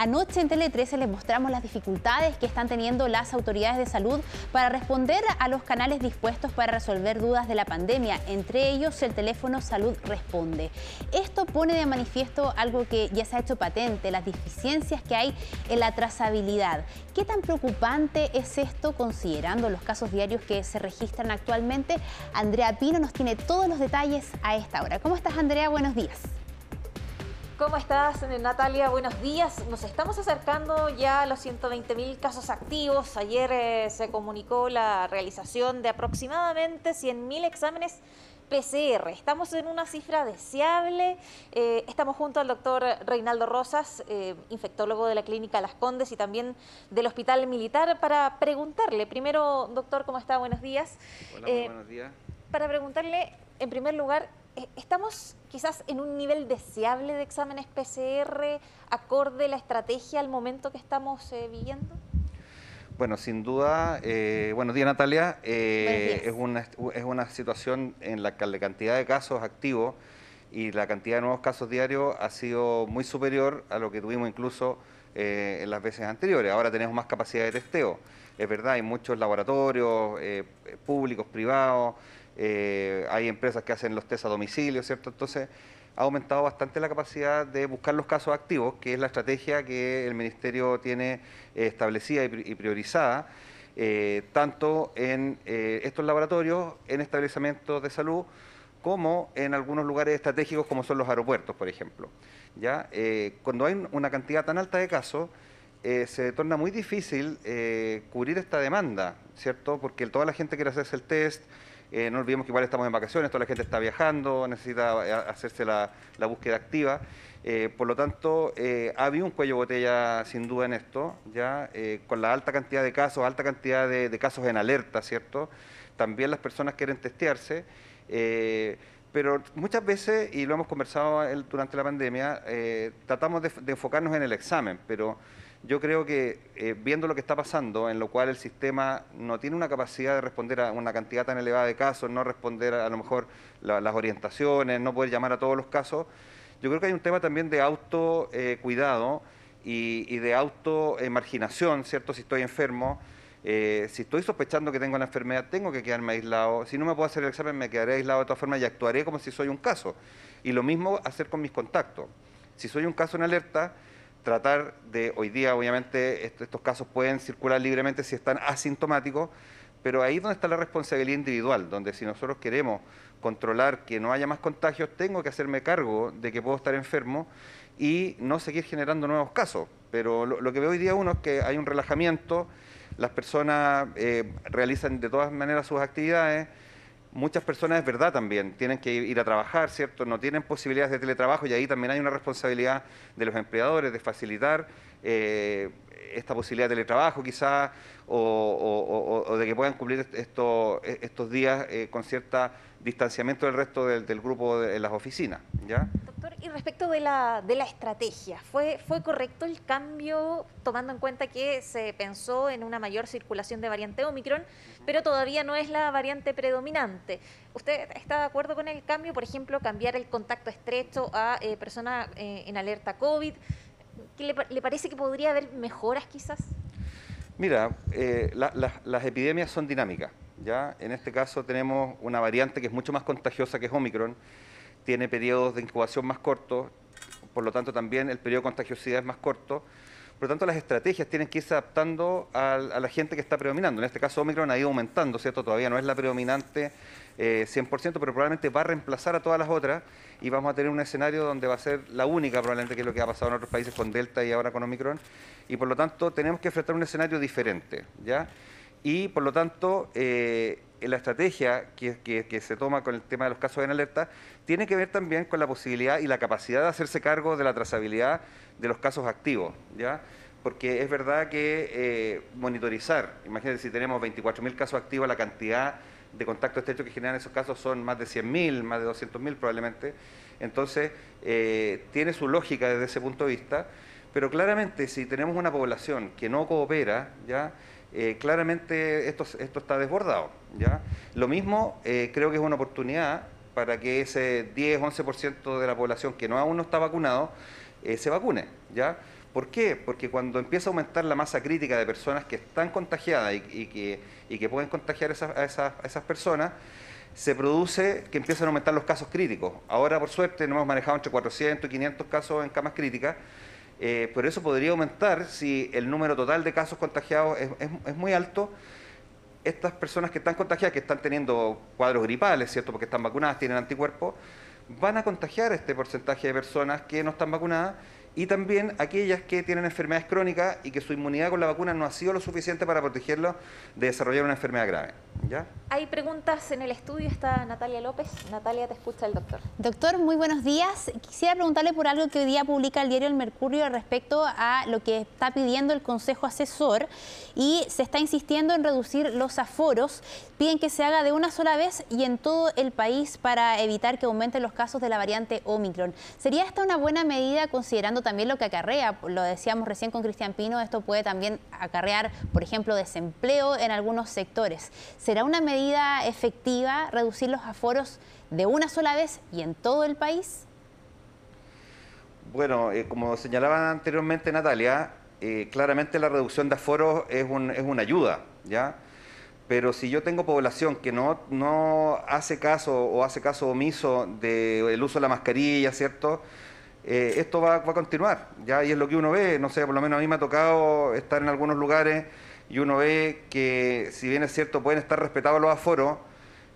Anoche en Tele 13 les mostramos las dificultades que están teniendo las autoridades de salud para responder a los canales dispuestos para resolver dudas de la pandemia, entre ellos el teléfono Salud Responde. Esto pone de manifiesto algo que ya se ha hecho patente, las deficiencias que hay en la trazabilidad. ¿Qué tan preocupante es esto considerando los casos diarios que se registran actualmente? Andrea Pino nos tiene todos los detalles a esta hora. ¿Cómo estás Andrea? Buenos días. ¿Cómo estás, Natalia? Buenos días. Nos estamos acercando ya a los 120.000 casos activos. Ayer eh, se comunicó la realización de aproximadamente 100.000 exámenes PCR. Estamos en una cifra deseable. Eh, estamos junto al doctor Reinaldo Rosas, eh, infectólogo de la Clínica Las Condes y también del Hospital Militar, para preguntarle, primero, doctor, ¿cómo está? Buenos días. Hola, buenos días. Para preguntarle, en primer lugar, ¿Estamos quizás en un nivel deseable de exámenes PCR acorde la estrategia al momento que estamos eh, viviendo? Bueno, sin duda, eh, buenos días Natalia, Es, una, es una situación en la que la cantidad de casos activos y la cantidad de nuevos casos diarios ha sido muy superior a lo que tuvimos incluso en las veces anteriores. Ahora tenemos más capacidad de testeo. Es verdad, hay muchos laboratorios públicos, privados, eh, hay empresas que hacen los test a domicilio, ¿cierto? Entonces ha aumentado bastante la capacidad de buscar los casos activos, que es la estrategia que el Ministerio tiene eh, establecida y priorizada, eh, tanto en estos laboratorios, en establecimientos de salud, como en algunos lugares estratégicos como son los aeropuertos, por ejemplo. ¿Ya? cuando hay una cantidad tan alta de casos, se torna muy difícil cubrir esta demanda, ¿cierto? Porque toda la gente quiere hacerse el test, eh, no olvidemos que igual estamos en vacaciones, toda la gente está viajando, necesita eh, hacerse la, búsqueda activa. Eh, por lo tanto, ha habido un cuello botella sin duda en esto, ya con la alta cantidad de casos, alta cantidad de, casos en alerta, ¿cierto? También las personas quieren testearse. pero muchas veces, y lo hemos conversado durante la pandemia, tratamos de, de enfocarnos en el examen, pero yo creo que eh, viendo lo que está pasando, en lo cual el sistema no tiene una capacidad de responder a una cantidad tan elevada de casos, no responder a, lo mejor las orientaciones, no poder llamar a todos los casos, yo creo que hay un tema también de autocuidado eh, y, de auto-marginación, ¿cierto? Si estoy enfermo, eh, si estoy sospechando que tengo la enfermedad, tengo que quedarme aislado. Si no me puedo hacer el examen, me quedaré aislado de todas formas y actuaré como si soy un caso. Y lo mismo hacer con mis contactos. Si soy un caso en alerta, tratar de, hoy día obviamente estos casos pueden circular libremente si están asintomáticos, pero ahí es donde está la responsabilidad individual, donde si nosotros queremos controlar que no haya más contagios, tengo que hacerme cargo de que puedo estar enfermo y no seguir generando nuevos casos. Pero lo, que veo hoy día uno es que hay un relajamiento, las personas eh, realizan de todas maneras sus actividades, muchas personas es verdad también, tienen que ir a trabajar, ¿cierto? No tienen posibilidades de teletrabajo y ahí también hay una responsabilidad de los empleadores de facilitar eh, esta posibilidad de teletrabajo quizás o, de que puedan cumplir estos, estos días eh, con cierta distanciamiento del resto del, grupo de, las oficinas. ¿ya? Y respecto de la, de la estrategia, ¿fue, ¿fue correcto el cambio tomando en cuenta que se pensó en una mayor circulación de variante Omicron, pero todavía no es la variante predominante? ¿Usted está de acuerdo con el cambio? Por ejemplo, cambiar el contacto estrecho a eh, personas eh, en alerta COVID. ¿Le, ¿Le parece que podría haber mejoras quizás? Mira, eh, las epidemias son dinámicas. ¿ya? En este caso tenemos una variante que es mucho más contagiosa que es Omicron, tiene periodos de incubación más cortos, por lo tanto también el periodo de contagiosidad es más corto. Por lo tanto, las estrategias tienen que irse adaptando a, la gente que está predominando. En este caso, Omicron ha ido aumentando, ¿cierto? Todavía no es la predominante 100%, eh, pero probablemente va a reemplazar a todas las otras y vamos a tener un escenario donde va a ser la única, probablemente, que es lo que ha pasado en otros países con Delta y ahora con Omicron. Y por lo tanto, tenemos que enfrentar un escenario diferente, ¿ya? Y por lo tanto, eh, la estrategia que, se toma con el tema de los casos en alerta tiene que ver también con la posibilidad y la capacidad de hacerse cargo de la trazabilidad de los casos activos, ¿ya? Porque es verdad que eh, monitorizar, imagínense si tenemos 24.000 casos activos, la cantidad de contactos estrechos que generan esos casos son más de 100.000, más de 200.000 probablemente. Entonces, eh, tiene su lógica desde ese punto de vista, pero claramente si tenemos una población que no coopera, ¿ya? Eh, claramente esto, está desbordado. ¿ya? Lo mismo creo que es una oportunidad para que ese 10-11% de la población que no aún no está vacunado eh, se vacune, ¿ya? ¿Por qué? Porque cuando empieza a aumentar la masa crítica de personas que están contagiadas y, que, pueden contagiar a esas personas, se produce que empiezan a aumentar los casos críticos. Ahora, por suerte, no hemos manejado entre 400 y 500 casos en camas críticas, eh, pero eso podría aumentar si el número total de casos contagiados es, muy alto. Estas personas que están contagiadas, que están teniendo cuadros gripales, ¿cierto? Porque están vacunadas, tienen anticuerpos, van a contagiar este porcentaje de personas que no están vacunadas y también aquellas que tienen enfermedades crónicas y que su inmunidad con la vacuna no ha sido lo suficiente para protegerlos de desarrollar una enfermedad grave. ¿Ya? Hay preguntas en el estudio, está Natalia López. Natalia, te escucha el doctor. Doctor, muy buenos días. Quisiera preguntarle por algo que hoy día publica el diario El Mercurio respecto a lo que está pidiendo el Consejo Asesor y se está insistiendo en reducir los aforos. Piden que se haga de una sola vez y en todo el país para evitar que aumenten los casos de la variante Omicron. ¿Sería esta una buena medida considerando también lo que acarrea? Lo decíamos recién con Cristian Pino, esto puede también acarrear, por ejemplo, desempleo en algunos sectores. ¿Será una medida efectiva reducir los aforos de una sola vez y en todo el país? Bueno, eh, como señalaba anteriormente Natalia, eh, claramente la reducción de aforos es, es una ayuda, ¿ya? Pero si yo tengo población que no, no hace caso o hace caso omiso del uso de la mascarilla, ¿cierto? Eh, esto va, a continuar, ¿ya? Y es lo que uno ve, no sé, por lo menos a mí me ha tocado estar en algunos lugares y uno ve que, si bien es cierto, pueden estar respetados los aforos,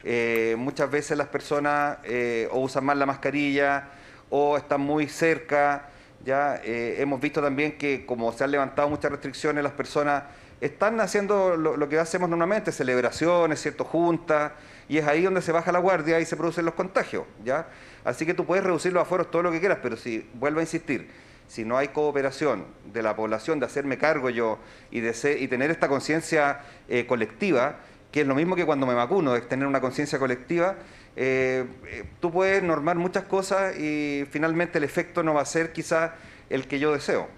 eh, muchas veces las personas eh, o usan mal la mascarilla o están muy cerca. Ya hemos visto también que como se han levantado muchas restricciones, las personas están haciendo lo, que hacemos normalmente, celebraciones, cierto, juntas, y es ahí donde se baja la guardia y se producen los contagios, ¿ya? Así que tú puedes reducir los aforos todo lo que quieras, pero si, vuelvo a insistir, si no hay cooperación de la población, de hacerme cargo yo y, de y tener esta conciencia eh, colectiva, que es lo mismo que cuando me vacuno, es tener una conciencia colectiva, eh, eh, tú puedes normar muchas cosas y finalmente el efecto no va a ser quizá el que yo deseo.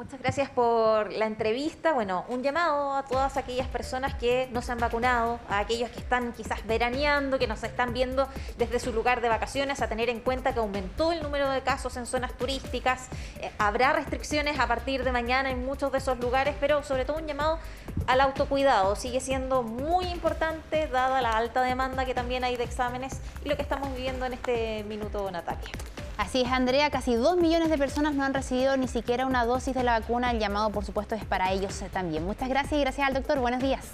Muchas gracias por la entrevista. Bueno, un llamado a todas aquellas personas que no se han vacunado, a aquellos que están quizás veraneando, que nos están viendo desde su lugar de vacaciones, a tener en cuenta que aumentó el número de casos en zonas turísticas. Eh, habrá restricciones a partir de mañana en muchos de esos lugares, pero sobre todo un llamado al autocuidado. Sigue siendo muy importante dada la alta demanda que también hay de exámenes y lo que estamos viviendo en este minuto, Natalia. Así es, Andrea, casi dos millones de personas no han recibido ni siquiera una dosis de la vacuna. El llamado, por supuesto, es para ellos también. Muchas gracias y gracias al doctor. Buenos días.